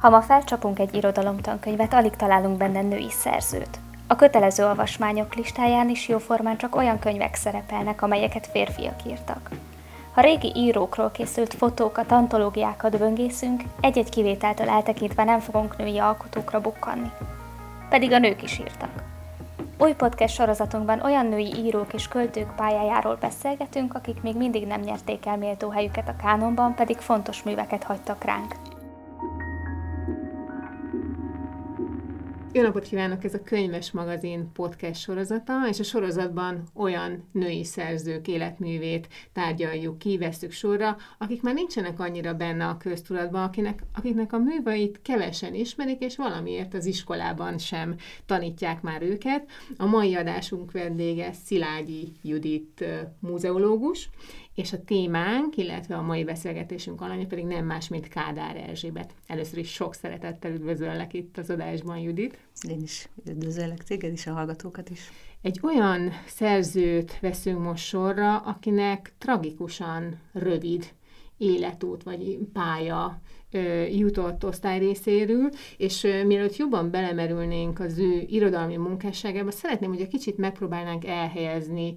Ha ma felcsapunk egy irodalomtankönyvet, alig találunk benne női szerzőt. A kötelező olvasmányok listáján is jóformán csak olyan könyvek szerepelnek, amelyeket férfiak írtak. Ha régi írókról készült fotókat, antológiákat böngészünk, egy-egy kivételtől eltekintve nem fogunk női alkotókra bukkanni. Pedig a nők is írtak. Új podcast sorozatunkban olyan női írók és költők pályájáról beszélgetünk, akik még mindig nem nyerték el méltó helyüket a kánonban, pedig fontos műveket hagytak ránk. Jó napot kívánok! Ez a Könyves Magazin podcast sorozata, és a sorozatban olyan női szerzők életművét tárgyaljuk ki, veszük sorra, akik már nincsenek annyira benne a köztudatban, akinek, akiknek a műveit kevesen ismerik, és valamiért az iskolában sem tanítják már őket. A mai adásunk vendége Szilágyi Judit múzeológus, és a témánk, illetve a mai beszélgetésünk alanya pedig nem más, mint Kádár Erzsébet. Először is sok szeretettel üdvözöllek itt az adásban, Judit. Én is üdvözöllek téged is, a hallgatókat is. Egy olyan szerzőt veszünk most sorra, akinek tragikusan rövid életút vagy pálya jutott osztály részéről, és mielőtt jobban belemerülnénk az ő irodalmi munkásságába, szeretném, hogy egy kicsit megpróbálnánk elhelyezni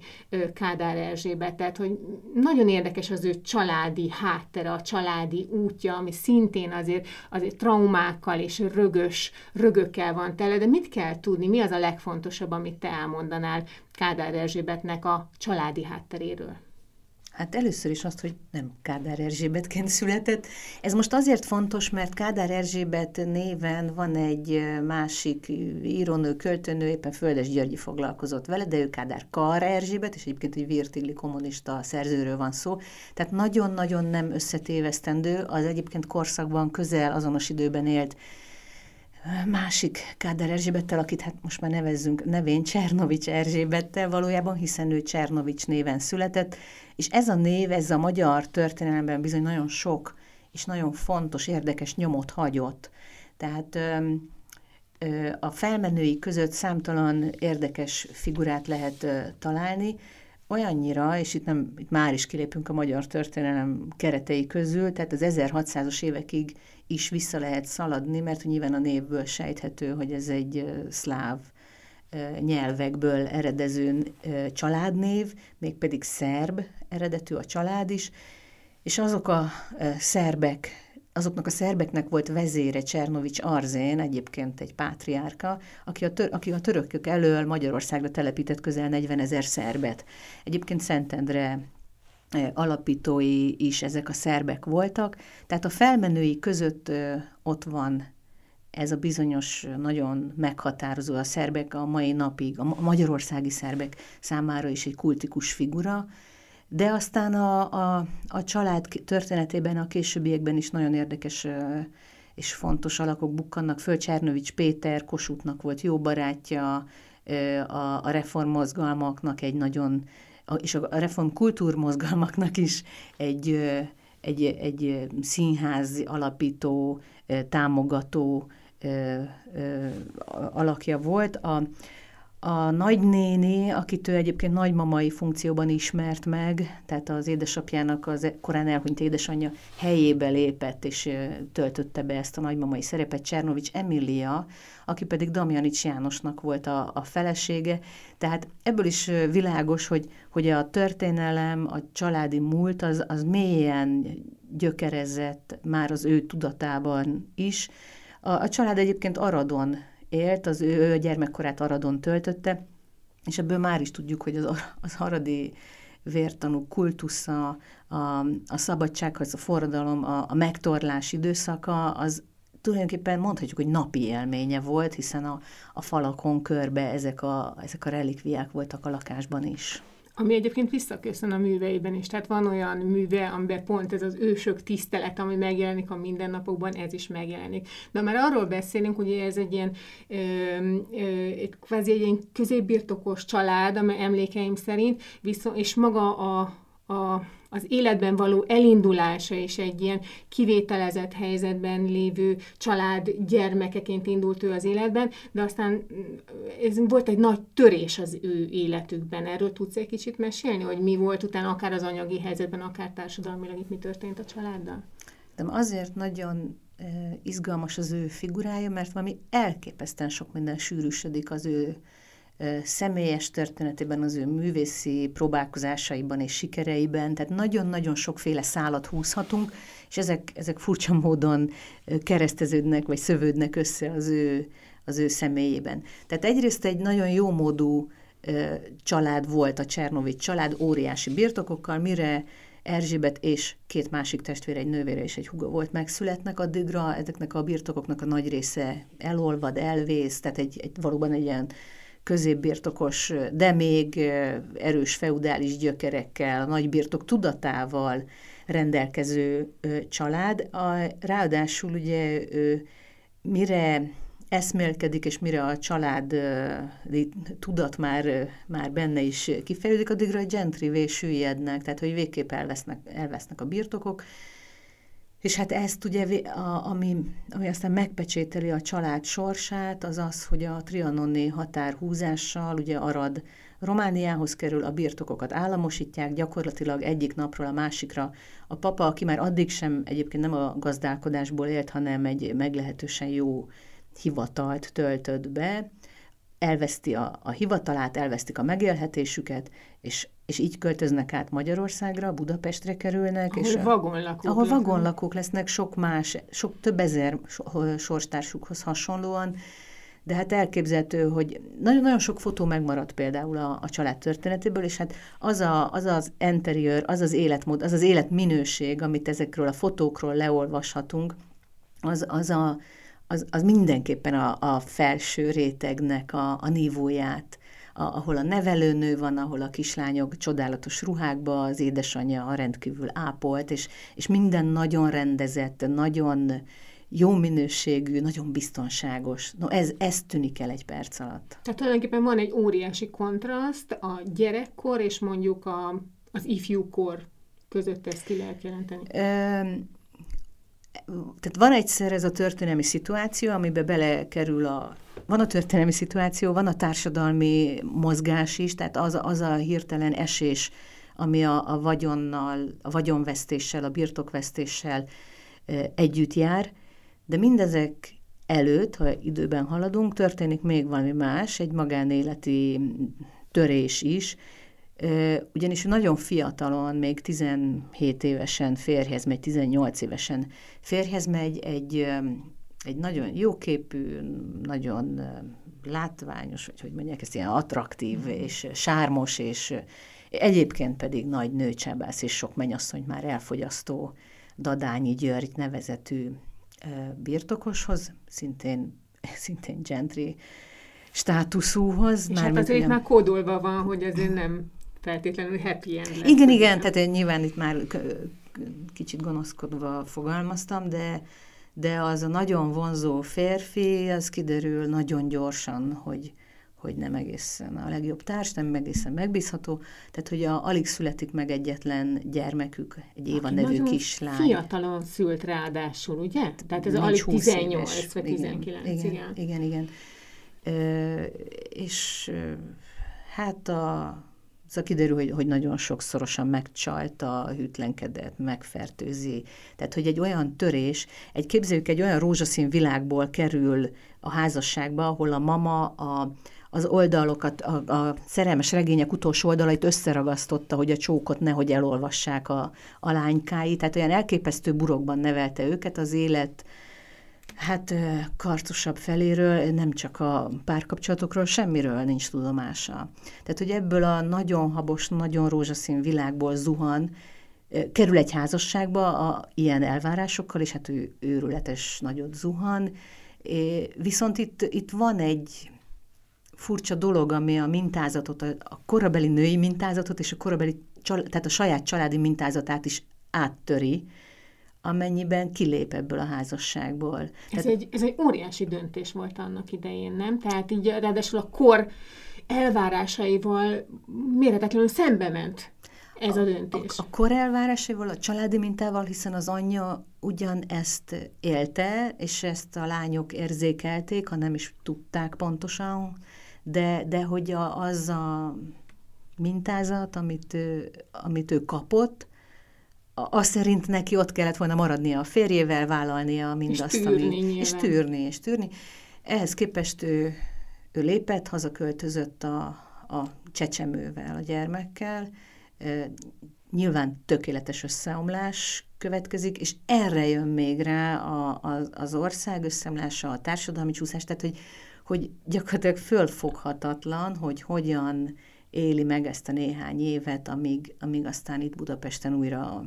Kádár Erzsébetet, hogy nagyon érdekes az ő családi háttere, a családi útja, ami szintén azért, azért traumákkal és rögös, rögökkel van tele, de mit kell tudni, mi az a legfontosabb, amit te elmondanál Kádár Erzsébetnek a családi hátteréről? Hát először is azt, hogy nem Kádár Erzsébetként született. Ez most azért fontos, mert Kádár Erzsébet néven van egy másik írónő, költőnő, éppen Földes Györgyi foglalkozott vele, de ő Kádár Kar Erzsébet, és egyébként egy virtigli kommunista szerzőről van szó. Tehát nagyon-nagyon nem összetévesztendő, az egyébként korszakban közel azonos időben élt másik Kádár Erzsébettel, akit hát most már nevezzünk nevén Csernovics Erzsébettel valójában, hiszen ő Csernovics néven született, és ez a név, ez a magyar történelemben bizony nagyon sok és nagyon fontos, érdekes nyomot hagyott. Tehát ö, ö, a felmenői között számtalan érdekes figurát lehet ö, találni, olyannyira, és itt, nem, itt már is kilépünk a magyar történelem keretei közül, tehát az 1600-as évekig is vissza lehet szaladni, mert nyilván a névből sejthető, hogy ez egy szláv nyelvekből eredező családnév, mégpedig szerb eredetű a család is, és azok a szerbek, azoknak a szerbeknek volt vezére Csernovics Arzén, egyébként egy pátriárka, aki a, tör, aki a törökök elől Magyarországra telepített közel 40 ezer szerbet. Egyébként Szentendre alapítói is ezek a szerbek voltak, tehát a felmenői között ott van ez a bizonyos nagyon meghatározó a szerbek a mai napig, a magyarországi szerbek számára is egy kultikus figura, de aztán a, a, a család történetében a későbbiekben is nagyon érdekes és fontos alakok bukkannak föl. Csernövics Péter Kossuthnak volt jó barátja, a, a reformmozgalmaknak egy nagyon, és a reform kultúrmozgalmaknak is egy, egy, egy színház alapító, támogató alakja volt. A, a nagynéni, akit ő egyébként nagymamai funkcióban ismert meg, tehát az édesapjának az korán elhunyt édesanyja helyébe lépett, és töltötte be ezt a nagymamai szerepet, Csernovics Emilia, aki pedig Damjanics Jánosnak volt a, a felesége. Tehát ebből is világos, hogy, hogy a történelem, a családi múlt az, az mélyen gyökerezett már az ő tudatában is, a, a család egyébként Aradon élt, az ő, ő gyermekkorát Aradon töltötte, és ebből már is tudjuk, hogy az, az aradi vértanú kultusza, a, a szabadsághoz, a forradalom, a, a megtorlás időszaka, az tulajdonképpen mondhatjuk, hogy napi élménye volt, hiszen a, a falakon körbe ezek a, ezek a relikviák voltak a lakásban is. Ami egyébként visszaköszön a műveiben is. Tehát van olyan műve, amiben pont ez az ősök tisztelet, ami megjelenik a mindennapokban, ez is megjelenik. De már arról beszélünk, hogy ez egy ilyen ö, ö, kvázi egy ilyen középbirtokos család, amely emlékeim szerint, viszont, és maga a, a az életben való elindulása és egy ilyen kivételezett helyzetben lévő család gyermekeként indult ő az életben, de aztán mm, ez volt egy nagy törés az ő életükben. Erről tudsz egy kicsit mesélni, hogy mi volt utána akár az anyagi helyzetben, akár társadalmilag itt mi történt a családdal? De azért nagyon izgalmas az ő figurája, mert valami elképesztően sok minden sűrűsödik az ő személyes történetében, az ő művészi próbálkozásaiban és sikereiben, tehát nagyon-nagyon sokféle szálat húzhatunk, és ezek, ezek furcsa módon kereszteződnek, vagy szövődnek össze az ő, az ő személyében. Tehát egyrészt egy nagyon jó módú család volt a Csernovics család, óriási birtokokkal, mire Erzsébet és két másik testvére, egy nővére és egy huga volt, megszületnek addigra, ezeknek a birtokoknak a nagy része elolvad, elvész, tehát egy, egy valóban egy ilyen középbirtokos, de még erős feudális gyökerekkel, a nagy birtok tudatával rendelkező család. A, ráadásul ugye mire eszmélkedik, és mire a család tudat már, már benne is kifejeződik, addigra a gentry süllyednek, tehát hogy végképp elvesznek, elvesznek a birtokok, és hát ezt ugye, a, ami, ami aztán megpecsételi a család sorsát, az az, hogy a trianoni határhúzással ugye Arad Romániához kerül, a birtokokat államosítják, gyakorlatilag egyik napról a másikra. A papa, aki már addig sem egyébként nem a gazdálkodásból élt, hanem egy meglehetősen jó hivatalt töltött be, elveszti a, a hivatalát, elvesztik a megélhetésüket, és, és így költöznek át Magyarországra, Budapestre kerülnek. Ahol és vagonlakók Ahol lesznek. vagonlakók lesznek, sok más, sok több ezer sorstársukhoz hasonlóan, de hát elképzelhető, hogy nagyon-nagyon sok fotó megmaradt például a, a család történetéből, és hát az, a, az az interiőr, az az életmód, az az életminőség, amit ezekről a fotókról leolvashatunk, az, az a, az, az mindenképpen a, a felső rétegnek a, a nívóját, a, ahol a nevelőnő van, ahol a kislányok csodálatos ruhákba, az édesanyja rendkívül ápolt, és, és minden nagyon rendezett, nagyon jó minőségű, nagyon biztonságos. No, ez, ez tűnik el egy perc alatt. Tehát tulajdonképpen van egy óriási kontraszt a gyerekkor és mondjuk a, az ifjúkor között ezt ki lehet jelenteni. Ö, tehát van egyszer ez a történelmi szituáció, amiben belekerül a van a történelmi szituáció, van a társadalmi mozgás is, tehát az, az a hirtelen esés, ami a, a vagyonnal, a vagyonvesztéssel, a birtokvesztéssel együtt jár, de mindezek előtt, ha időben haladunk, történik még valami más, egy magánéleti törés is, ugyanis nagyon fiatalon, még 17 évesen férjhez megy, 18 évesen férjhez megy egy, egy nagyon jóképű, nagyon látványos, vagy hogy mondják, ezt ilyen attraktív mm. és sármos, és egyébként pedig nagy nőcsábász és sok mennyasszony már elfogyasztó Dadányi György nevezetű birtokoshoz, szintén, szintén gentry státuszúhoz. És hát azért már kódolva van, hogy azért nem feltétlenül happy end lesz. Igen, igen, tehát én nyilván itt már kicsit gonoszkodva fogalmaztam, de, de az a nagyon vonzó férfi, az kiderül nagyon gyorsan, hogy, hogy nem egészen a legjobb társ, nem egészen megbízható, tehát hogy a, alig születik meg egyetlen gyermekük, egy Éva Aki nevű kislány. fiatalon szült ráadásul, ugye? Tehát ez alig 18 éves. vagy 19, igen. Igen, igen. igen, igen. Ö, és hát a Szóval kiderül, hogy, hogy nagyon sokszorosan megcsalta, hűtlenkedett, megfertőzi. Tehát, hogy egy olyan törés, egy képzeljük, egy olyan rózsaszín világból kerül a házasságba, ahol a mama a, az oldalokat, a, a szerelmes regények utolsó oldalait összeragasztotta, hogy a csókot nehogy elolvassák a, a lánykái. Tehát olyan elképesztő burokban nevelte őket az élet, Hát kartosabb feléről, nem csak a párkapcsolatokról, semmiről nincs tudomása. Tehát, hogy ebből a nagyon habos, nagyon rózsaszín világból zuhan, kerül egy házasságba a ilyen elvárásokkal, és hát ő őrületes nagyot zuhan, viszont itt, itt van egy furcsa dolog, ami a mintázatot, a korabeli női mintázatot és a korabeli, tehát a saját családi mintázatát is áttöri, amennyiben kilép ebből a házasságból. Ez, Tehát... egy, ez egy óriási döntés volt annak idején, nem? Tehát így ráadásul a kor elvárásaival méretetlenül szembe ment ez a, a döntés. A, a kor elvárásaival, a családi mintával, hiszen az anyja ugyan ezt élte, és ezt a lányok érzékelték, ha nem is tudták pontosan, de, de hogy a, az a mintázat, amit ő, amit ő kapott, azt szerint neki ott kellett volna maradnia a férjével, vállalnia mindazt, és tűrni, ami... Nyilván. És tűrni, és tűrni. Ehhez képest ő, ő lépett, hazaköltözött a, a csecsemővel, a gyermekkel, nyilván tökéletes összeomlás következik, és erre jön még rá a, a, az ország összeomlása, a társadalmi csúszás, tehát hogy, hogy gyakorlatilag fölfoghatatlan, hogy hogyan éli meg ezt a néhány évet, amíg, amíg aztán itt Budapesten újra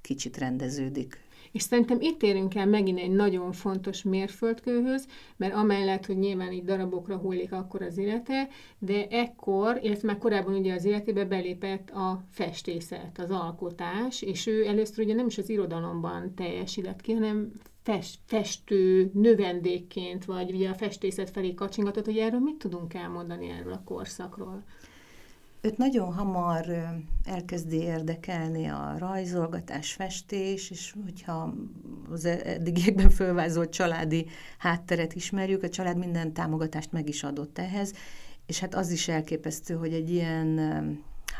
kicsit rendeződik és szerintem itt érünk el megint egy nagyon fontos mérföldkőhöz, mert amellett, hogy nyilván így darabokra hullik akkor az élete, de ekkor, illetve már korábban ugye az életébe belépett a festészet, az alkotás, és ő először ugye nem is az irodalomban teljesített ki, hanem fest, festő, növendékként, vagy ugye a festészet felé kacsingatott, hogy erről mit tudunk elmondani erről a korszakról? Őt nagyon hamar elkezdi érdekelni a rajzolgatás, festés, és hogyha az eddigiekben fölvázolt családi hátteret ismerjük, a család minden támogatást meg is adott ehhez, és hát az is elképesztő, hogy egy ilyen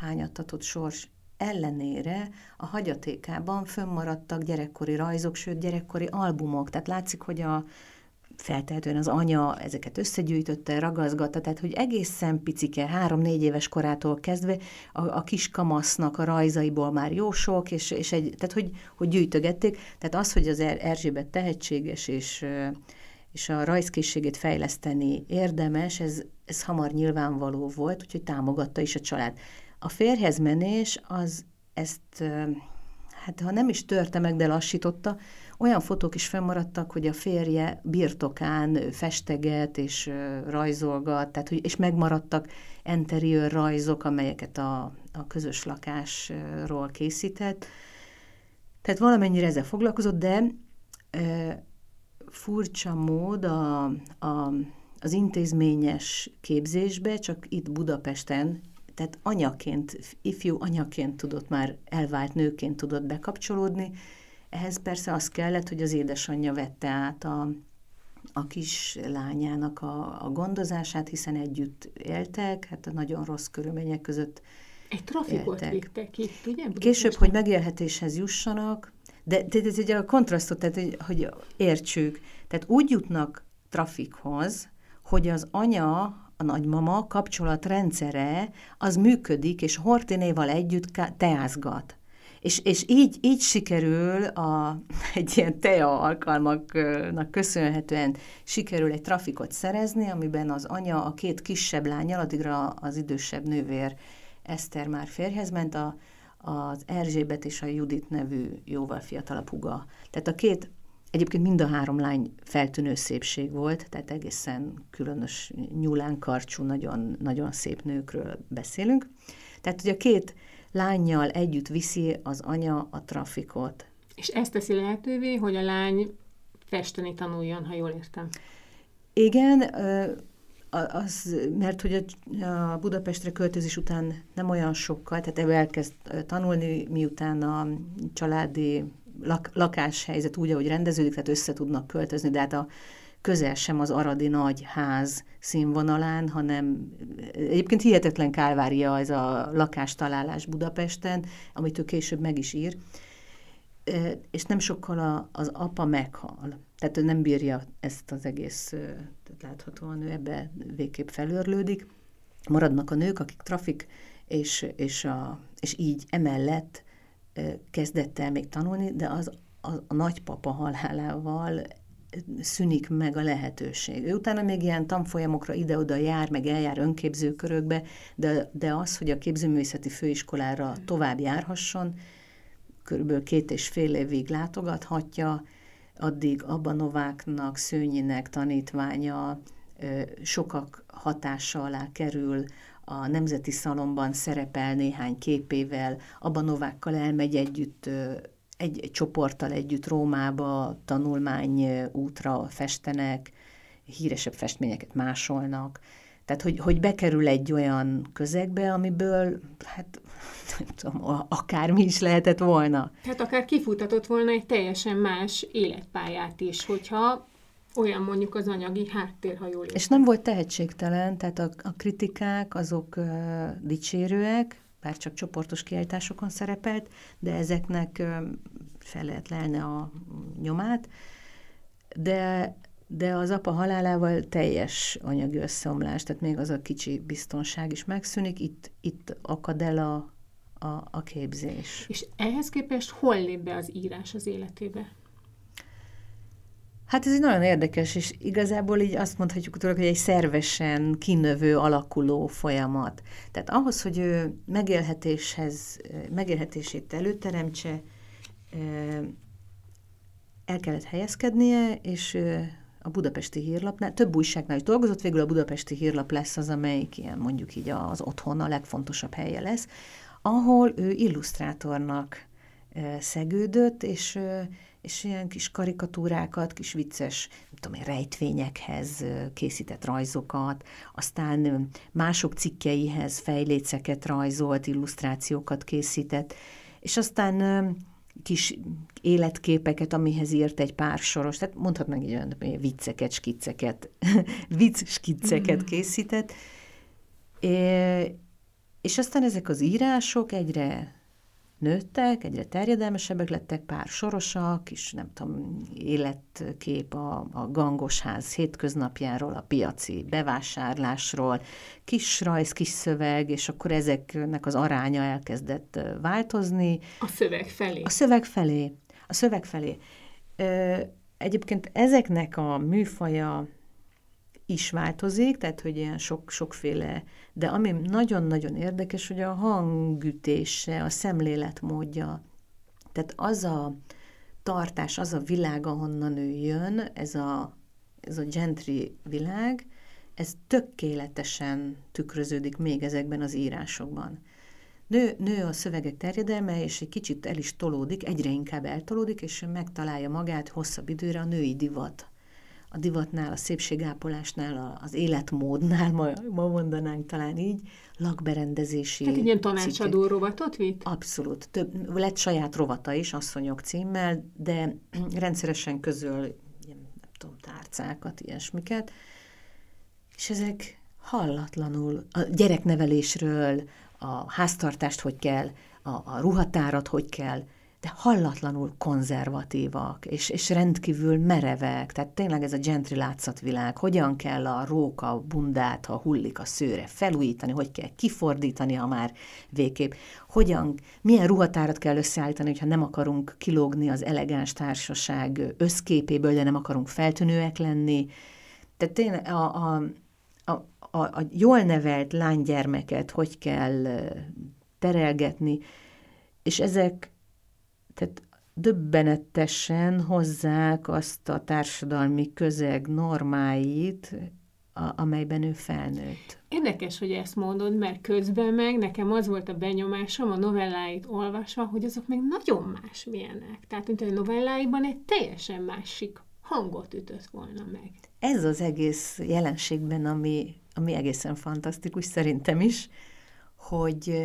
hányattatott sors ellenére a hagyatékában fönnmaradtak gyerekkori rajzok, sőt gyerekkori albumok. Tehát látszik, hogy a, feltehetően az anya ezeket összegyűjtötte, ragazgatta, tehát hogy egészen picike, három-négy éves korától kezdve a, a kis kamasznak a rajzaiból már jó sok, és, és egy, tehát hogy, hogy gyűjtögették. Tehát az, hogy az er, Erzsébet tehetséges, és, és a rajzkészségét fejleszteni érdemes, ez, ez hamar nyilvánvaló volt, úgyhogy támogatta is a család. A férhez menés az ezt, hát ha nem is törte meg, de lassította, olyan fotók is fennmaradtak, hogy a férje birtokán festeget és rajzolgat, tehát, hogy, és megmaradtak interiőr rajzok, amelyeket a, a közös lakásról készített. Tehát valamennyire ezzel foglalkozott, de e, furcsa mód a, a, az intézményes képzésbe, csak itt Budapesten, tehát anyaként, ifjú anyaként tudott már elvált nőként tudott bekapcsolódni, ehhez persze az kellett, hogy az édesanyja vette át a, a kis lányának a, a gondozását, hiszen együtt éltek, hát a nagyon rossz körülmények között Egy trafikot éltek. vittek itt, ugye? Később, hogy megélhetéshez jussanak, de, de, de, de a kontrasztot, tehát, hogy, hogy értsük, tehát úgy jutnak trafikhoz, hogy az anya, a nagymama kapcsolatrendszere az működik, és Hortinéval együtt teázgat. És, és így, így sikerül a, egy ilyen TEA alkalmaknak köszönhetően sikerül egy trafikot szerezni, amiben az anya a két kisebb lányal, addigra az idősebb nővér Eszter már férjhez ment, a, az Erzsébet és a Judit nevű jóval fiatalabb huga. Tehát a két, egyébként mind a három lány feltűnő szépség volt, tehát egészen különös nyúlán karcsú, nagyon, nagyon szép nőkről beszélünk. Tehát, hogy a két lányjal együtt viszi az anya a trafikot. És ezt teszi lehetővé, hogy a lány festeni tanuljon, ha jól értem. Igen, az, mert hogy a Budapestre költözés után nem olyan sokkal, tehát ebből elkezd tanulni, miután a családi lak, lakáshelyzet úgy, ahogy rendeződik, tehát össze tudnak költözni, de hát a közel sem az aradi nagy ház színvonalán, hanem egyébként hihetetlen kálvária ez a lakástalálás Budapesten, amit ő később meg is ír, és nem sokkal a, az apa meghal. Tehát ő nem bírja ezt az egész, tehát láthatóan ő ebbe végképp felőrlődik. Maradnak a nők, akik trafik, és, és, a, és így emellett kezdett el még tanulni, de az a, a nagypapa halálával szűnik meg a lehetőség. Ő utána még ilyen tanfolyamokra ide-oda jár, meg eljár önképzőkörökbe, de, de az, hogy a képzőművészeti főiskolára tovább járhasson, körülbelül két és fél évig látogathatja, addig Abanováknak, Szőnyinek tanítványa sokak hatása alá kerül, a Nemzeti Szalomban szerepel néhány képével, Abanovákkal elmegy együtt egy, egy csoporttal együtt Rómába tanulmány útra festenek, híresebb festményeket másolnak. Tehát, hogy, hogy bekerül egy olyan közegbe, amiből, hát nem tudom, akármi is lehetett volna. Tehát akár kifutatott volna egy teljesen más életpályát is, hogyha olyan mondjuk az anyagi háttér, ha jól És nem volt tehetségtelen, tehát a, a kritikák azok uh, dicsérőek, bár csak csoportos kiállításokon szerepelt, de ezeknek fel lehet lelni a nyomát, de, de az apa halálával teljes anyagi összeomlás, tehát még az a kicsi biztonság is megszűnik, itt, itt akad el a, a, a képzés. És ehhez képest hol lép be az írás az életébe? Hát ez egy nagyon érdekes, és igazából így azt mondhatjuk tőle, hogy egy szervesen kinövő, alakuló folyamat. Tehát ahhoz, hogy ő megélhetéshez, megélhetését előteremtse, el kellett helyezkednie, és a budapesti hírlapnál, több újságnál is dolgozott, végül a budapesti hírlap lesz az, amelyik ilyen mondjuk így az otthon a legfontosabb helye lesz, ahol ő illusztrátornak szegődött, és és ilyen kis karikatúrákat, kis vicces, nem tudom én, rejtvényekhez készített rajzokat, aztán mások cikkeihez fejléceket rajzolt, illusztrációkat készített, és aztán kis életképeket, amihez írt egy pár soros, tehát mondhatnánk így olyan vicceket, skicceket, vicc skicceket mm. készített, és aztán ezek az írások egyre nőttek, egyre terjedelmesebbek lettek, pár sorosak, és nem tudom, életkép a, a gangosház hétköznapjáról, a piaci bevásárlásról, kis rajz, kis szöveg, és akkor ezeknek az aránya elkezdett változni. A szöveg felé. A szöveg felé. A szöveg felé. Egyébként ezeknek a műfaja is változik, tehát hogy ilyen sok, sokféle, de ami nagyon-nagyon érdekes, hogy a hangütése, a szemléletmódja, tehát az a tartás, az a világ, ahonnan ő jön, ez a, ez a gentry világ, ez tökéletesen tükröződik még ezekben az írásokban. Nő, nő a szövegek terjedelme, és egy kicsit el is tolódik, egyre inkább eltolódik, és megtalálja magát hosszabb időre a női divat a divatnál, a szépségápolásnál, az életmódnál, ma, ma mondanánk talán így, lakberendezési... Tehát ilyen tanácsadó cikket. rovatot vitt? Abszolút. Több, lett saját rovata is, asszonyok címmel, de rendszeresen közöl, nem tudom, tárcákat, ilyesmiket, és ezek hallatlanul, a gyereknevelésről, a háztartást hogy kell, a, a ruhatárat hogy kell, de hallatlanul konzervatívak, és, és rendkívül merevek, tehát tényleg ez a gentry látszatvilág, hogyan kell a róka bundát, ha hullik a szőre, felújítani, hogy kell kifordítani, ha már végképp, hogyan, milyen ruhatárat kell összeállítani, hogyha nem akarunk kilógni az elegáns társaság összképéből, de nem akarunk feltűnőek lenni. Tehát tényleg a, a, a, a, a jól nevelt lánygyermeket hogy kell terelgetni, és ezek tehát döbbenetesen hozzák azt a társadalmi közeg normáit, a, amelyben ő felnőtt. Érdekes, hogy ezt mondod, mert közben meg nekem az volt a benyomásom a novelláit olvasva, hogy azok meg nagyon más milyenek. Tehát, mint a novelláiban egy teljesen másik hangot ütött volna meg. Ez az egész jelenségben, ami, ami egészen fantasztikus szerintem is, hogy,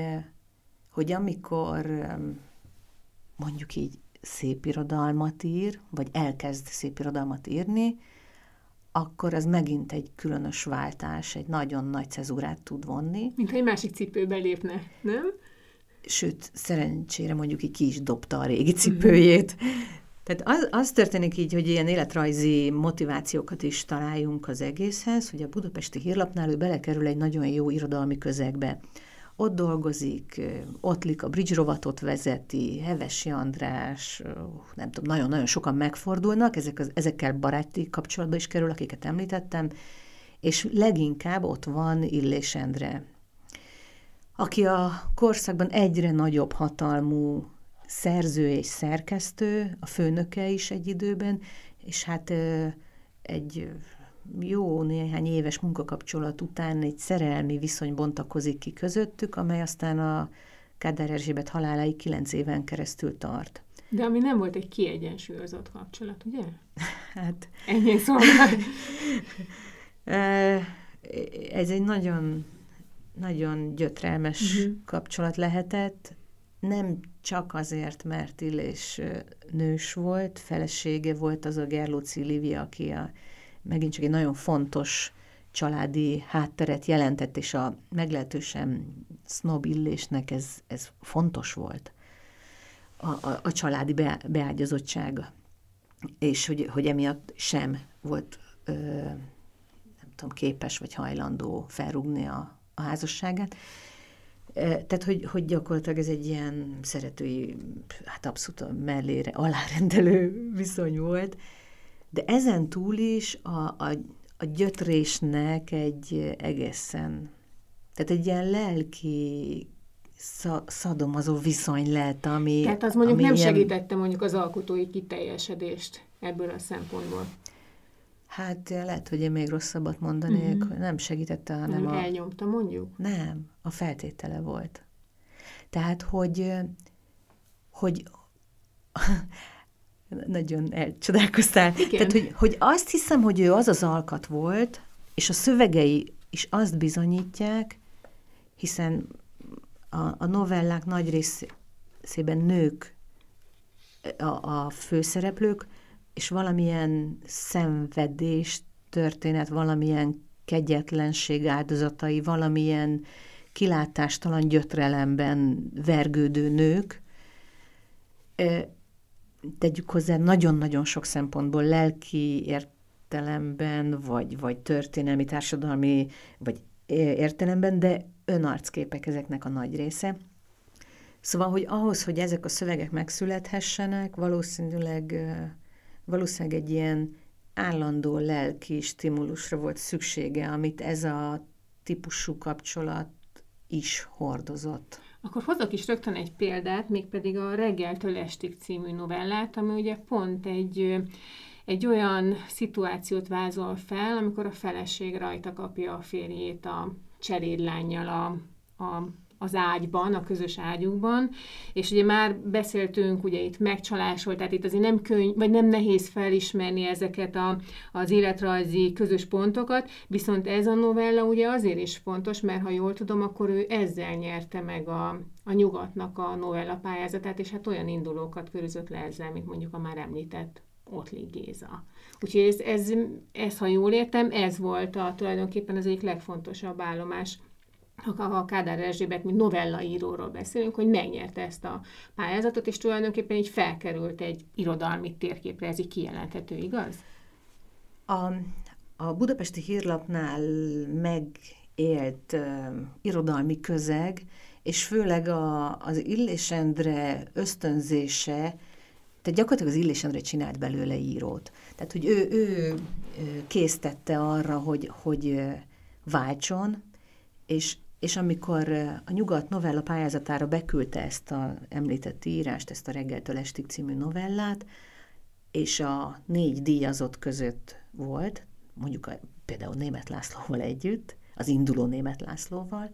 hogy amikor mondjuk így szép irodalmat ír, vagy elkezd szép irodalmat írni, akkor az megint egy különös váltás, egy nagyon nagy cezúrát tud vonni. Mint egy másik cipőbe lépne, nem? Sőt, szerencsére mondjuk így ki is dobta a régi cipőjét. Tehát az, az történik így, hogy ilyen életrajzi motivációkat is találjunk az egészhez, hogy a budapesti hírlapnál ő belekerül egy nagyon jó irodalmi közegbe ott dolgozik, Ottlik a bridge rovatot vezeti, Hevesi András, nem tudom, nagyon-nagyon sokan megfordulnak, ezek az, ezekkel baráti kapcsolatba is kerül, akiket említettem, és leginkább ott van Illés Endre, aki a korszakban egyre nagyobb hatalmú szerző és szerkesztő, a főnöke is egy időben, és hát egy jó néhány éves munkakapcsolat után egy szerelmi viszony bontakozik ki közöttük, amely aztán a Kádár Erzsébet haláláig kilenc éven keresztül tart. De ami nem volt egy kiegyensúlyozott kapcsolat, ugye? Hát... Ennyi szóval. Ez egy nagyon, nagyon gyötrelmes uh-huh. kapcsolat lehetett. Nem csak azért, mert Illés nős volt, felesége volt az a Gerlóci Livia, aki a megint csak egy nagyon fontos családi hátteret jelentett, és a meglehetősen snob illésnek ez, ez fontos volt. A, a, a családi be, beágyazottsága. És hogy, hogy emiatt sem volt, ö, nem tudom, képes vagy hajlandó felrúgni a, a házasságát. Tehát, hogy, hogy gyakorlatilag ez egy ilyen szeretői, hát abszolút mellére alárendelő viszony volt, de ezen túl is a, a, a gyötrésnek egy egészen, tehát egy ilyen lelki szadomazó viszony lett, ami... Tehát az mondjuk ami nem ilyen... segítette mondjuk az alkotói kiteljesedést ebből a szempontból. Hát lehet, hogy én még rosszabbat mondanék, uh-huh. hogy nem segítette, hanem nem a... Elnyomta mondjuk? Nem, a feltétele volt. Tehát, hogy, hogy nagyon elcsodálkoztál. Igen. Tehát, hogy, hogy azt hiszem, hogy ő az az alkat volt, és a szövegei is azt bizonyítják, hiszen a, a novellák nagy részében nők a, a főszereplők, és valamilyen szenvedés történet, valamilyen kegyetlenség áldozatai, valamilyen kilátástalan gyötrelemben vergődő nők, tegyük hozzá nagyon-nagyon sok szempontból lelki értelemben, vagy, vagy történelmi, társadalmi, vagy értelemben, de önarcképek ezeknek a nagy része. Szóval, hogy ahhoz, hogy ezek a szövegek megszülethessenek, valószínűleg, valószínűleg egy ilyen állandó lelki stimulusra volt szüksége, amit ez a típusú kapcsolat is hordozott. Akkor hozok is rögtön egy példát, mégpedig a Reggeltől estig című novellát, ami ugye pont egy, egy olyan szituációt vázol fel, amikor a feleség rajta kapja a férjét a cserédlányjal a, a az ágyban, a közös ágyukban, és ugye már beszéltünk ugye itt megcsalásról, tehát itt azért nem könny, vagy nem nehéz felismerni ezeket a, az életrajzi közös pontokat, viszont ez a novella ugye azért is fontos, mert ha jól tudom, akkor ő ezzel nyerte meg a, a nyugatnak a novella pályázatát, és hát olyan indulókat körözött le ezzel, mint mondjuk a már említett Ottli Géza. Úgyhogy ez, ez, ez, ha jól értem, ez volt a, tulajdonképpen az egyik legfontosabb állomás a Kádár Erzsébet, mint novellaíróról beszélünk, hogy megnyerte ezt a pályázatot, és tulajdonképpen így felkerült egy irodalmi térképre, ez így kijelenthető, igaz? A, a budapesti hírlapnál megélt uh, irodalmi közeg, és főleg a, az Illés Endre ösztönzése, tehát gyakorlatilag az Illés Endre csinált belőle írót. Tehát, hogy ő, ő késztette arra, hogy, hogy váltson, és és amikor a Nyugat novella pályázatára beküldte ezt a említett írást, ezt a Reggeltől estig című novellát, és a négy díjazott között volt, mondjuk a, például Német Lászlóval együtt, az induló Német Lászlóval,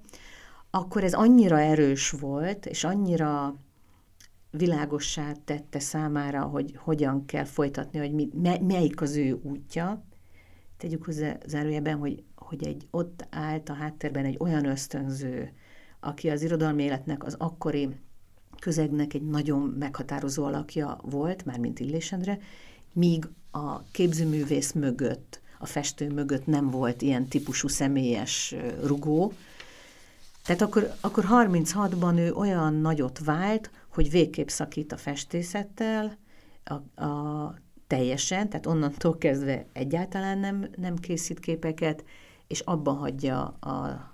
akkor ez annyira erős volt, és annyira világossá tette számára, hogy hogyan kell folytatni, hogy mi, melyik az ő útja. Tegyük hozzá zárójelben, hogy hogy egy ott állt a háttérben egy olyan ösztönző, aki az irodalmi életnek az akkori közegnek egy nagyon meghatározó alakja volt, mármint Illésendre, míg a képzőművész mögött, a festő mögött nem volt ilyen típusú személyes rugó. Tehát akkor, akkor 36-ban ő olyan nagyot vált, hogy végképp szakít a festészettel, a, a teljesen, tehát onnantól kezdve egyáltalán nem, nem készít képeket, és abban hagyja a,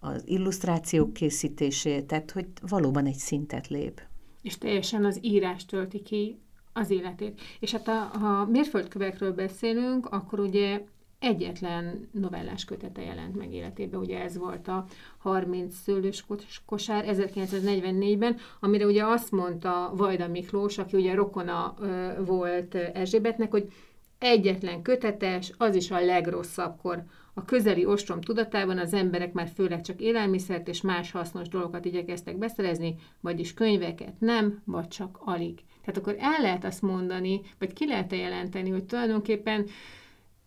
az illusztrációk készítését, tehát hogy valóban egy szintet lép. És teljesen az írás tölti ki az életét. És hát a, ha mérföldkövekről beszélünk, akkor ugye egyetlen novellás kötete jelent meg életébe, ugye ez volt a 30 szőlős kosár 1944-ben, amire ugye azt mondta Vajda Miklós, aki ugye rokona volt Erzsébetnek, hogy egyetlen kötetes, az is a legrosszabbkor, a közeli ostrom tudatában az emberek már főleg csak élelmiszert és más hasznos dolgokat igyekeztek beszerezni, vagyis könyveket nem, vagy csak alig. Tehát akkor el lehet azt mondani, vagy ki lehet jelenteni, hogy tulajdonképpen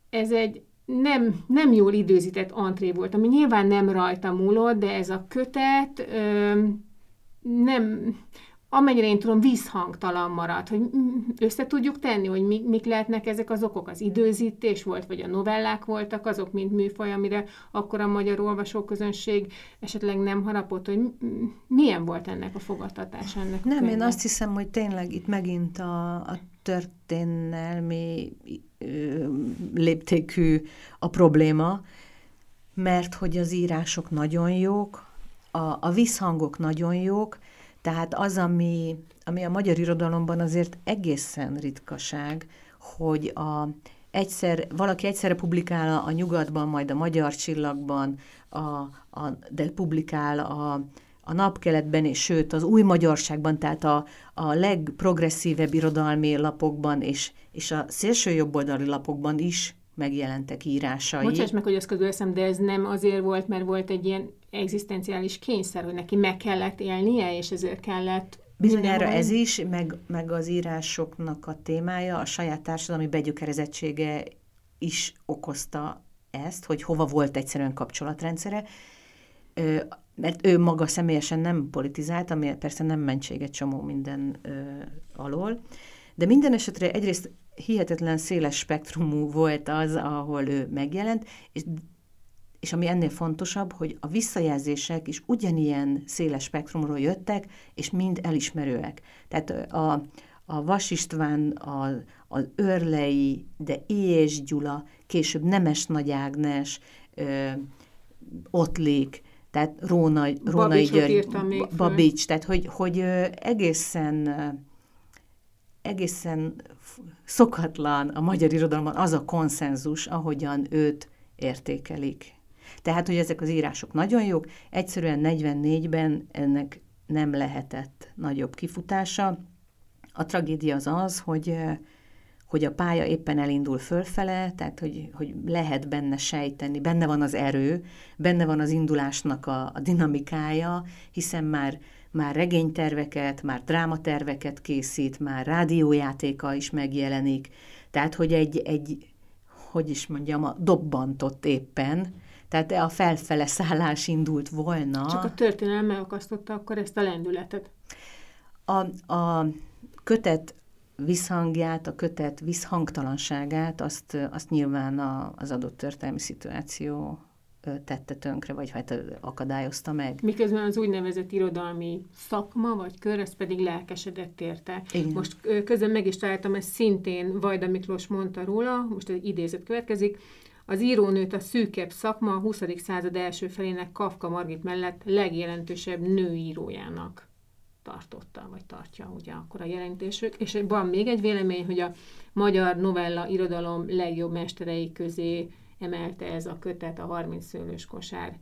ez egy nem, nem jól időzített antré volt, ami nyilván nem rajta múlott, de ez a kötet ö, nem amennyire én tudom, vízhangtalan maradt, hogy össze tudjuk tenni, hogy mik, mik lehetnek ezek az okok. Az időzítés volt, vagy a novellák voltak azok, mint műfaj, amire akkor a magyar olvasóközönség esetleg nem harapott, hogy milyen volt ennek a fogadtatás ennek Nem, én azt hiszem, hogy tényleg itt megint a, a történelmi ö, léptékű a probléma, mert hogy az írások nagyon jók, a, a visszhangok nagyon jók, tehát az, ami, ami a magyar irodalomban azért egészen ritkaság, hogy a, egyszer, valaki egyszerre publikál a, nyugatban, majd a magyar csillagban, a, a, de publikál a, a napkeletben, és sőt az új magyarságban, tehát a, a legprogresszívebb irodalmi lapokban, és, és a szélső jobboldali lapokban is megjelentek írásai. Bocsáss meg, hogy ezt közüleszem, de ez nem azért volt, mert volt egy ilyen egzisztenciális kényszer, hogy neki meg kellett élnie, és ezért kellett Bizonyára ez is, meg, meg az írásoknak a témája, a saját társadalmi begyökerezettsége is okozta ezt, hogy hova volt egyszerűen kapcsolatrendszere, mert ő maga személyesen nem politizált, ami persze nem mentség egy csomó minden alól, de minden esetre egyrészt hihetetlen széles spektrumú volt az, ahol ő megjelent, és, és ami ennél fontosabb, hogy a visszajelzések is ugyanilyen széles spektrumról jöttek, és mind elismerőek. Tehát a, a Vas István, a, az Örlei, de és Gyula, később Nemes Nagy Ágnes, ö, Ottlik, tehát Róna, Rónai György, Babics, tehát hogy, hogy egészen egészen szokatlan a magyar irodalomban az a konszenzus, ahogyan őt értékelik. Tehát, hogy ezek az írások nagyon jók, egyszerűen 44-ben ennek nem lehetett nagyobb kifutása. A tragédia az az, hogy, hogy a pálya éppen elindul fölfele, tehát hogy, hogy lehet benne sejteni, benne van az erő, benne van az indulásnak a, a dinamikája, hiszen már már regényterveket, már drámaterveket készít, már rádiójátéka is megjelenik. Tehát, hogy egy, egy hogy is mondjam, a dobbantott éppen, tehát a felfele szállás indult volna. Csak a történelem megakasztotta akkor ezt a lendületet. A, a kötet visszhangját, a kötet visszhangtalanságát, azt, azt nyilván a, az adott történelmi szituáció tette tönkre, vagy hát akadályozta meg. Miközben az úgynevezett irodalmi szakma, vagy kör, ez pedig lelkesedett érte. Igen. Most közben meg is találtam, ezt szintén Vajda Miklós mondta róla, most egy idézet következik, az írónőt a szűkebb szakma a 20. század első felének Kafka Margit mellett legjelentősebb nőírójának tartotta, vagy tartja ugye akkor a jelentésük. És van még egy vélemény, hogy a magyar novella irodalom legjobb mesterei közé emelte ez a kötet, a 30 szőlős kosár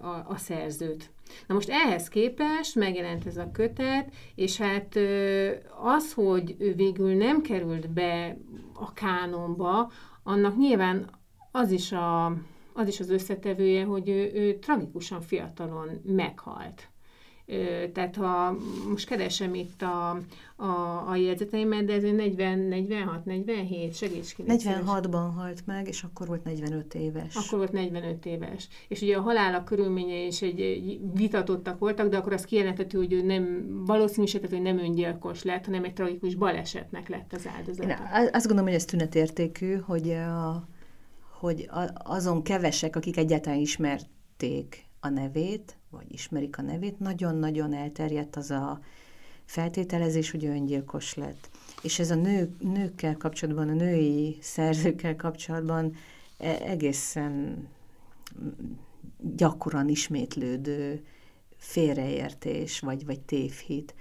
a, a szerzőt. Na most ehhez képest megjelent ez a kötet, és hát az, hogy ő végül nem került be a kánonba, annak nyilván az is, a, az, is az összetevője, hogy ő, ő tragikusan fiatalon meghalt. Tehát ha most keresem itt a, a, a jegyzeteimet, de ez 40, 46, 47, segíts ki. 46-ban halt meg, és akkor volt 45 éves. Akkor volt 45 éves. És ugye a halála körülményei is egy, vitatottak voltak, de akkor az kijelenthető, hogy ő nem valószínűsített, hogy nem öngyilkos lett, hanem egy tragikus balesetnek lett az áldozata. Én azt gondolom, hogy ez tünetértékű, hogy, a, hogy azon kevesek, akik egyáltalán ismerték a nevét, vagy ismerik a nevét, nagyon-nagyon elterjedt az a feltételezés, hogy öngyilkos lett. És ez a nő, nőkkel kapcsolatban, a női szerzőkkel kapcsolatban e, egészen gyakran ismétlődő félreértés, vagy, vagy tévhit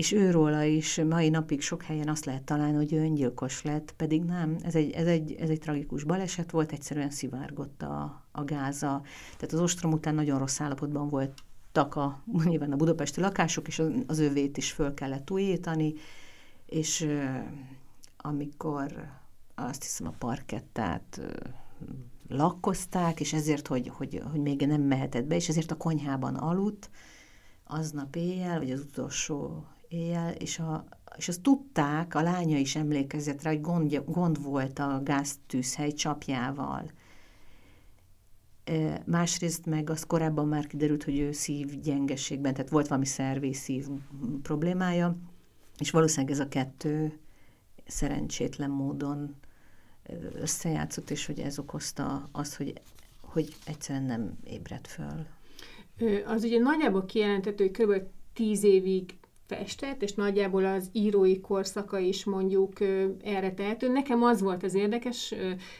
és őróla is mai napig sok helyen azt lehet találni, hogy ő öngyilkos lett, pedig nem, ez egy, ez egy, ez egy tragikus baleset volt, egyszerűen szivárgott a, a gáza. Tehát az ostrom után nagyon rossz állapotban voltak a, nyilván a budapesti lakások, és az, az övét is föl kellett újítani, és amikor azt hiszem a parkettát lakkozták, és ezért, hogy, hogy, hogy még nem mehetett be, és ezért a konyhában aludt, aznap éjjel, vagy az utolsó éjjel, és, a, és azt tudták, a lánya is emlékezett rá, hogy gond, gond volt a gáztűzhely csapjával. Másrészt meg az korábban már kiderült, hogy ő szívgyengeségben, tehát volt valami szervi szív problémája, és valószínűleg ez a kettő szerencsétlen módon összejátszott, és hogy ez okozta azt, hogy, hogy egyszerűen nem ébredt föl. Az ugye nagyjából kijelentető, hogy kb. tíz évig festett, és nagyjából az írói korszaka is mondjuk erre tehető. Nekem az volt az érdekes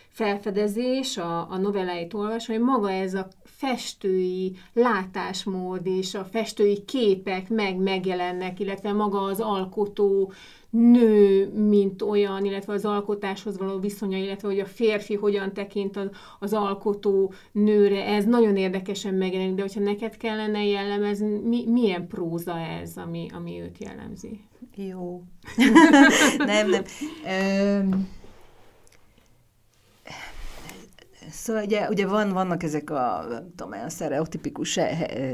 felfedezés a, a novelláit olvasva, hogy maga ez a festői látásmód és a festői képek meg megjelennek, illetve maga az alkotó nő, mint olyan, illetve az alkotáshoz való viszonya, illetve hogy a férfi hogyan tekint az, az alkotó nőre, ez nagyon érdekesen megjelenik, de hogyha neked kellene jellemezni, mi, milyen próza ez, ami, ami őt jellemzi? Jó. nem, nem. Ö, Szóval ugye, ugye van, vannak ezek a, tudom, olyan sztereotipikus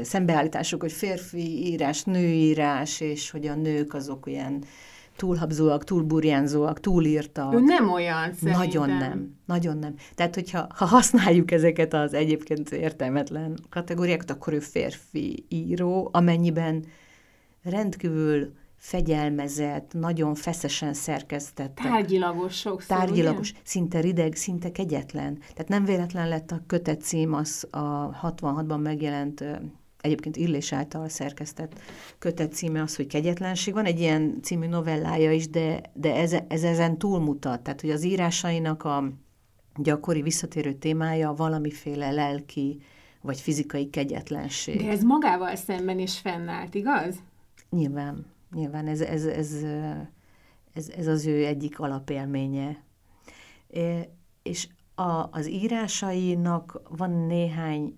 szembeállítások, hogy férfi írás, nőírás, és hogy a nők azok ilyen túlhabzóak, túlburjánzóak, túlírtak. Ő nem olyan, szerintem. Nagyon nem. Nagyon nem. Tehát, hogyha ha használjuk ezeket az egyébként értelmetlen kategóriákat, akkor ő férfi író, amennyiben rendkívül fegyelmezett, nagyon feszesen szerkesztett. Tárgyilagos sokszor, Tárgyilagos, ugye? szinte rideg, szinte kegyetlen. Tehát nem véletlen lett a kötet cím az a 66-ban megjelent egyébként Illés által szerkesztett kötet címe az, hogy kegyetlenség. Van egy ilyen című novellája is, de, de ez, ez ezen túlmutat. Tehát, hogy az írásainak a gyakori visszatérő témája valamiféle lelki vagy fizikai kegyetlenség. De ez magával szemben is fennállt, igaz? Nyilván, nyilván ez, ez, ez, ez, ez az ő egyik alapélménye. És a, az írásainak van néhány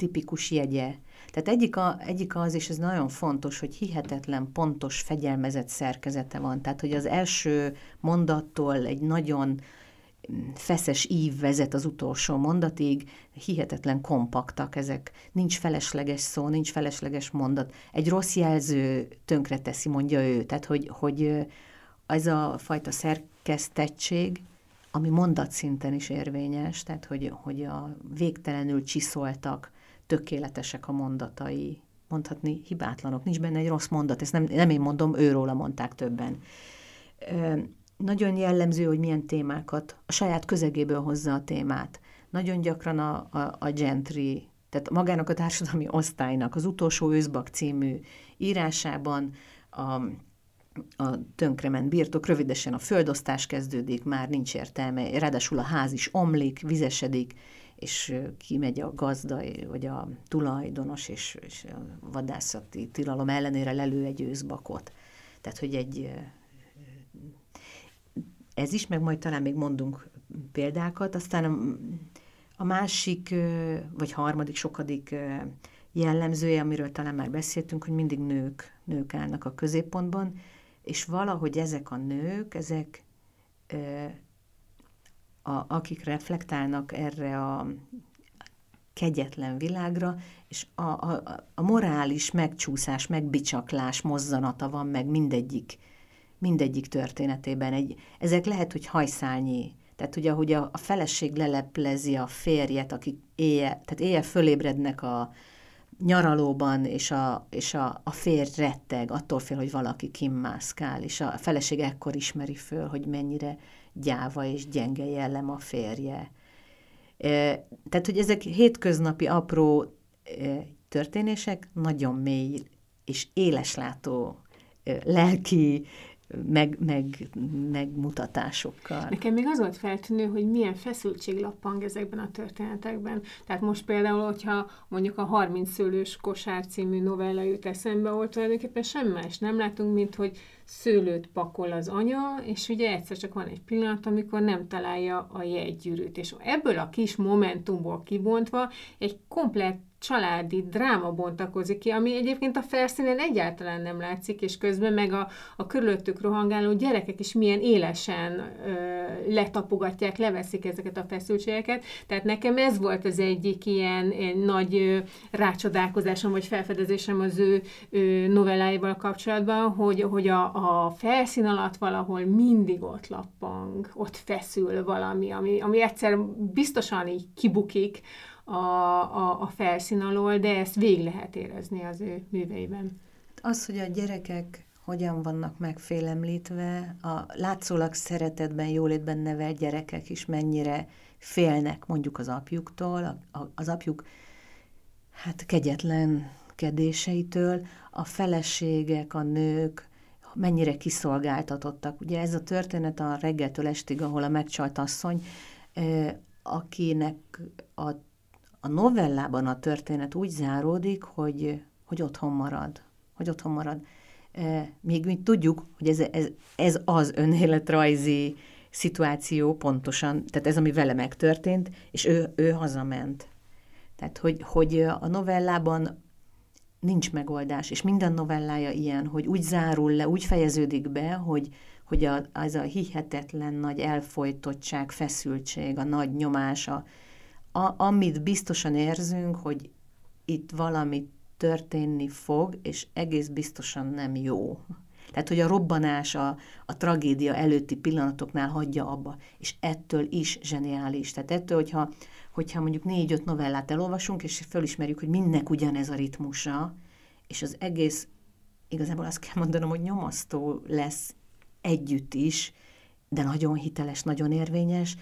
tipikus jegye. Tehát egyik, a, egyik az, és ez nagyon fontos, hogy hihetetlen pontos, fegyelmezett szerkezete van. Tehát, hogy az első mondattól egy nagyon feszes ív vezet az utolsó mondatig, hihetetlen kompaktak ezek. Nincs felesleges szó, nincs felesleges mondat. Egy rossz jelző tönkre teszi, mondja ő. Tehát, hogy, hogy ez a fajta szerkesztettség, ami mondatszinten is érvényes, tehát hogy, hogy a végtelenül csiszoltak, tökéletesek a mondatai, mondhatni hibátlanok, nincs benne egy rossz mondat, ezt nem, nem én mondom, őróla mondták többen. Ö, nagyon jellemző, hogy milyen témákat, a saját közegéből hozza a témát. Nagyon gyakran a, a, a gentry, tehát magának a társadalmi osztálynak az utolsó őszbak című írásában a, a tönkrement birtok, rövidesen a földosztás kezdődik, már nincs értelme, ráadásul a ház is omlik, vizesedik, és kimegy a gazda, vagy a tulajdonos, és, és a vadászati tilalom ellenére lelő egy őszbakot. Tehát, hogy egy ez is, meg majd talán még mondunk példákat, aztán a, a másik, vagy harmadik, sokadik jellemzője, amiről talán már beszéltünk, hogy mindig nők, nők állnak a középpontban, és valahogy ezek a nők, ezek a, akik reflektálnak erre a kegyetlen világra, és a, a, a morális megcsúszás, megbicsaklás mozzanata van meg mindegyik, mindegyik történetében. Egy, ezek lehet, hogy hajszálnyi, tehát ugye, ahogy a, a feleség leleplezi a férjet, akik éjjel, tehát éjjel fölébrednek a nyaralóban, és a, és a, a férj retteg, attól fél, hogy valaki kimmászkál, és a feleség ekkor ismeri föl, hogy mennyire gyáva és gyenge jellem a férje. Tehát, hogy ezek hétköznapi apró történések nagyon mély és éleslátó lelki meg, meg, megmutatásokkal. Nekem még az volt feltűnő, hogy milyen feszültség lappang ezekben a történetekben. Tehát most például, hogyha mondjuk a 30 szőlős kosár című novella jut eszembe, volt tulajdonképpen semmi más nem látunk, mint hogy szőlőt pakol az anya, és ugye egyszer csak van egy pillanat, amikor nem találja a jegygyűrűt. És ebből a kis momentumból kibontva egy komplet családi dráma bontakozik ki, ami egyébként a felszínen egyáltalán nem látszik, és közben meg a, a körülöttük rohangáló gyerekek is milyen élesen ö, letapogatják, leveszik ezeket a feszültségeket. Tehát nekem ez volt az egyik ilyen, ilyen nagy ö, rácsodálkozásom, vagy felfedezésem az ő ö, novelláival kapcsolatban, hogy, hogy a, a felszín alatt valahol mindig ott lappang, ott feszül valami, ami, ami egyszer biztosan így kibukik, a, a, a felszín alól, de ezt végig lehet érezni az ő műveiben. Az, hogy a gyerekek hogyan vannak megfélemlítve, a látszólag szeretetben, jólétben nevelt gyerekek is mennyire félnek mondjuk az apjuktól, a, a, az apjuk hát kegyetlen kedéseitől, a feleségek, a nők mennyire kiszolgáltatottak. Ugye ez a történet a reggeltől estig, ahol a megcsalt asszony, akinek a a novellában a történet úgy záródik, hogy, hogy otthon marad. Hogy otthon marad. E, még mi tudjuk, hogy ez, ez, ez az önéletrajzi szituáció pontosan, tehát ez, ami vele megtörtént, és ő, ő hazament. Tehát, hogy, hogy a novellában nincs megoldás, és minden novellája ilyen, hogy úgy zárul le, úgy fejeződik be, hogy, hogy a, az a hihetetlen nagy elfolytottság, feszültség, a nagy nyomás, a, a, amit biztosan érzünk, hogy itt valami történni fog, és egész biztosan nem jó. Tehát, hogy a robbanás, a, a tragédia előtti pillanatoknál hagyja abba, és ettől is zseniális. Tehát ettől, hogyha, hogyha mondjuk négy-öt novellát elolvasunk, és felismerjük, hogy mindnek ugyanez a ritmusa, és az egész, igazából azt kell mondanom, hogy nyomasztó lesz együtt is, de nagyon hiteles, nagyon érvényes,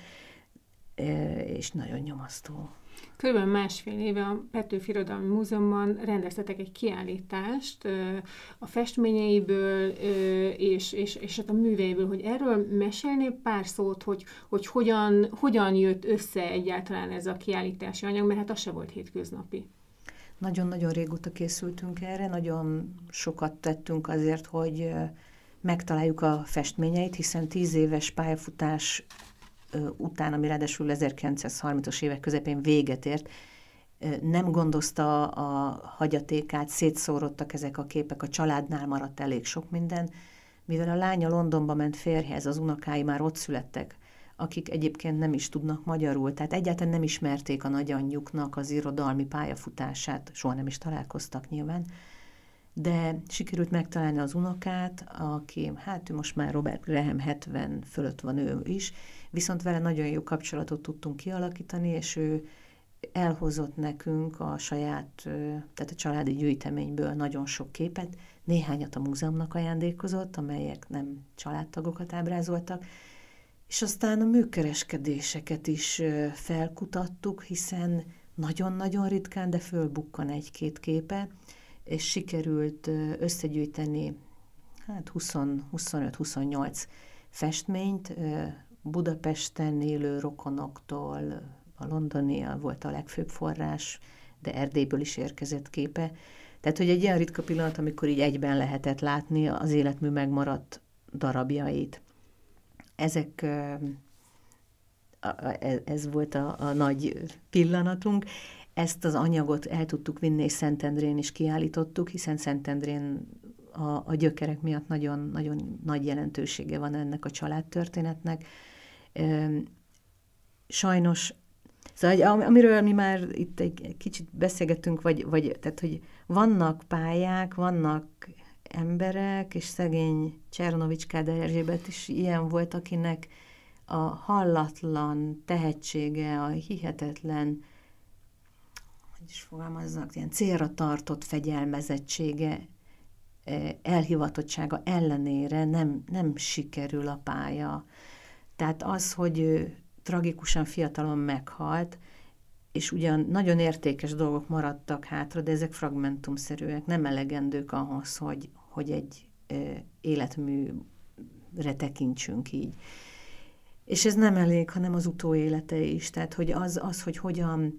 és nagyon nyomasztó. Körülbelül másfél éve a Petőfi Irodalmi Múzeumban rendeztetek egy kiállítást a festményeiből és, és, és hát a műveiből, hogy erről mesélnél pár szót, hogy, hogy hogyan, hogyan jött össze egyáltalán ez a kiállítási anyag, mert hát az se volt hétköznapi. Nagyon-nagyon régóta készültünk erre, nagyon sokat tettünk azért, hogy megtaláljuk a festményeit, hiszen tíz éves pályafutás után, ami ráadásul 1930-as évek közepén véget ért, nem gondozta a hagyatékát, szétszórodtak ezek a képek, a családnál maradt elég sok minden, mivel a lánya Londonba ment férjhez, az unokái már ott születtek, akik egyébként nem is tudnak magyarul, tehát egyáltalán nem ismerték a nagyanyjuknak az irodalmi pályafutását, soha nem is találkoztak nyilván, de sikerült megtalálni az unokát, aki, hát ő most már Robert Graham 70 fölött van ő is, viszont vele nagyon jó kapcsolatot tudtunk kialakítani, és ő elhozott nekünk a saját, tehát a családi gyűjteményből nagyon sok képet, néhányat a múzeumnak ajándékozott, amelyek nem családtagokat ábrázoltak, és aztán a műkereskedéseket is felkutattuk, hiszen nagyon-nagyon ritkán, de fölbukkan egy-két képe, és sikerült összegyűjteni hát 25-28 festményt, Budapesten élő rokonoktól, a londoni volt a legfőbb forrás, de Erdélyből is érkezett képe. Tehát, hogy egy ilyen ritka pillanat, amikor így egyben lehetett látni az életmű megmaradt darabjait. Ezek, e, ez volt a, a nagy pillanatunk. Ezt az anyagot el tudtuk vinni, és Szentendrén is kiállítottuk, hiszen Szentendrén a, a gyökerek miatt nagyon, nagyon nagy jelentősége van ennek a családtörténetnek. Sajnos, szóval amiről mi már itt egy kicsit beszélgetünk, vagy, vagy tehát, hogy vannak pályák, vannak emberek, és szegény Csernovics Káder Erzsébet is ilyen volt, akinek a hallatlan tehetsége, a hihetetlen, hogy is fogalmazzak, ilyen célra tartott fegyelmezettsége, elhivatottsága ellenére nem, nem sikerül a pálya. Tehát az, hogy ő tragikusan fiatalon meghalt, és ugyan nagyon értékes dolgok maradtak hátra, de ezek fragmentumszerűek, nem elegendők ahhoz, hogy, hogy egy életműre tekintsünk így. És ez nem elég, hanem az utóélete is. Tehát, hogy az, az hogy hogyan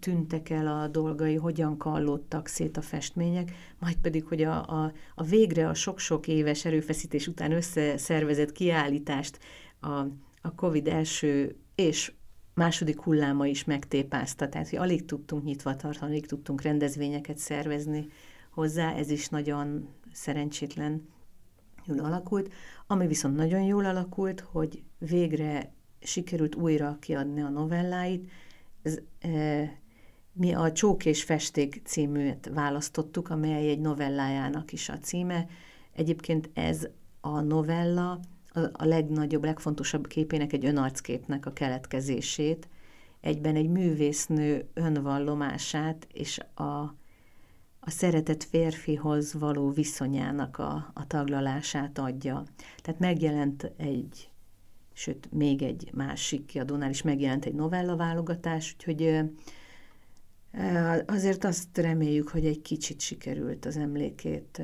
tűntek el a dolgai, hogyan kallódtak szét a festmények, majd pedig, hogy a, a, a végre a sok-sok éves erőfeszítés után összeszervezett kiállítást a, a Covid első és második hulláma is megtépázta, tehát hogy alig tudtunk nyitva tartani, alig tudtunk rendezvényeket szervezni hozzá, ez is nagyon szerencsétlen jól alakult. Ami viszont nagyon jól alakult, hogy végre sikerült újra kiadni a novelláit. Mi a Csók és Festék címűt választottuk, amely egy novellájának is a címe. Egyébként ez a novella a legnagyobb, legfontosabb képének, egy önarcképnek a keletkezését, egyben egy művésznő önvallomását és a, a szeretett férfihoz való viszonyának a, a taglalását adja. Tehát megjelent egy, sőt, még egy másik kiadónál is megjelent egy novella válogatás, úgyhogy azért azt reméljük, hogy egy kicsit sikerült az emlékét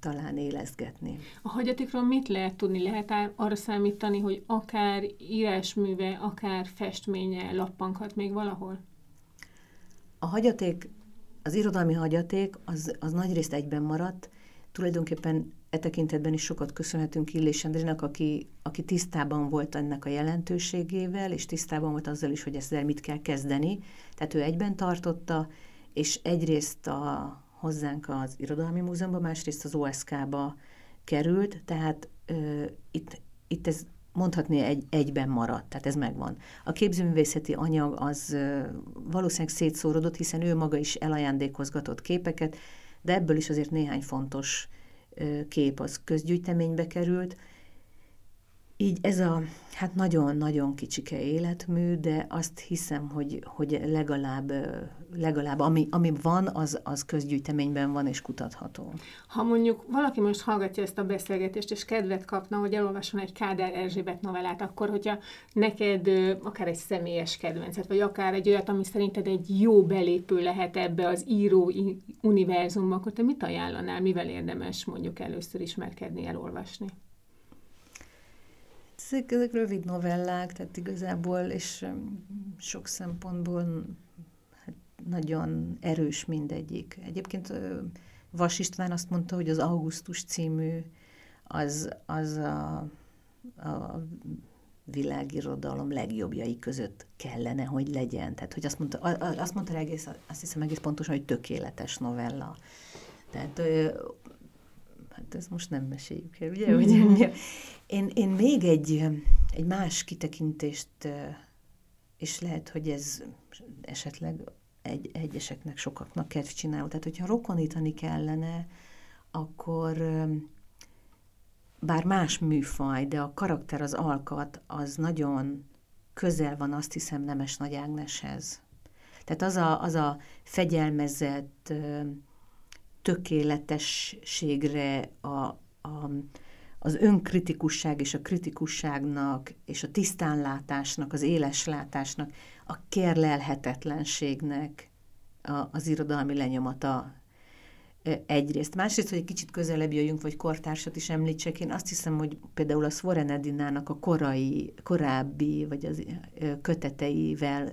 talán élezgetni. A hagyatékról mit lehet tudni? Lehet arra számítani, hogy akár írásműve, akár festménye lappankat még valahol? A hagyaték, az irodalmi hagyaték az, az nagyrészt egyben maradt. Tulajdonképpen e tekintetben is sokat köszönhetünk Illés Endrének, aki, aki tisztában volt ennek a jelentőségével, és tisztában volt azzal is, hogy ezzel mit kell kezdeni. Tehát ő egyben tartotta, és egyrészt a, hozzánk az Irodalmi Múzeumban, másrészt az OSK-ba került, tehát ö, itt, itt ez mondhatni egy, egyben maradt, tehát ez megvan. A képzőművészeti anyag az ö, valószínűleg szétszórodott, hiszen ő maga is elajándékozgatott képeket, de ebből is azért néhány fontos kép az közgyűjteménybe került, így ez a hát nagyon-nagyon kicsike életmű, de azt hiszem, hogy, hogy legalább, legalább ami, ami van, az, az közgyűjteményben van és kutatható. Ha mondjuk valaki most hallgatja ezt a beszélgetést, és kedvet kapna, hogy elolvasson egy Kádár Erzsébet novellát, akkor hogyha neked akár egy személyes kedvencet, vagy akár egy olyat, ami szerinted egy jó belépő lehet ebbe az író univerzumba, akkor te mit ajánlanál, mivel érdemes mondjuk először ismerkedni, elolvasni? Ezek, ezek rövid novellák, tehát igazából, és sok szempontból hát nagyon erős mindegyik. Egyébként Vas István azt mondta, hogy az Augusztus című az, az a, a világirodalom legjobbjai között kellene, hogy legyen. Tehát, hogy azt mondta, azt mondta egész, azt hiszem egész pontosan, hogy tökéletes novella. Tehát hát ezt most nem meséljük el, ugye? Mm-hmm. Hogy, én, én még egy, egy más kitekintést, és lehet, hogy ez esetleg egy, egyeseknek, sokaknak kedv csináló. Tehát, hogyha rokonítani kellene, akkor bár más műfaj, de a karakter, az alkat, az nagyon közel van, azt hiszem, Nemes Nagy Ágneshez. Tehát az a, az a fegyelmezett, tökéletességre, a, a, az önkritikusság és a kritikusságnak, és a tisztánlátásnak, az éleslátásnak, a kérlelhetetlenségnek a, az irodalmi lenyomata egyrészt. Másrészt, hogy egy kicsit közelebb jöjjünk, vagy kortársat is említsek, én azt hiszem, hogy például a Svoren Edinának a korai, korábbi, vagy az köteteivel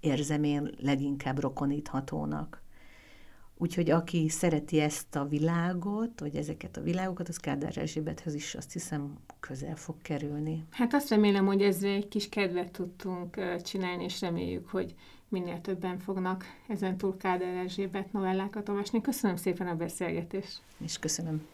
érzem én leginkább rokoníthatónak. Úgyhogy aki szereti ezt a világot, vagy ezeket a világokat, az Kádár Erzsébethez is azt hiszem közel fog kerülni. Hát azt remélem, hogy ezzel egy kis kedvet tudtunk csinálni, és reméljük, hogy minél többen fognak ezen túl Kádár Erzsébet novellákat olvasni. Köszönöm szépen a beszélgetést. És köszönöm.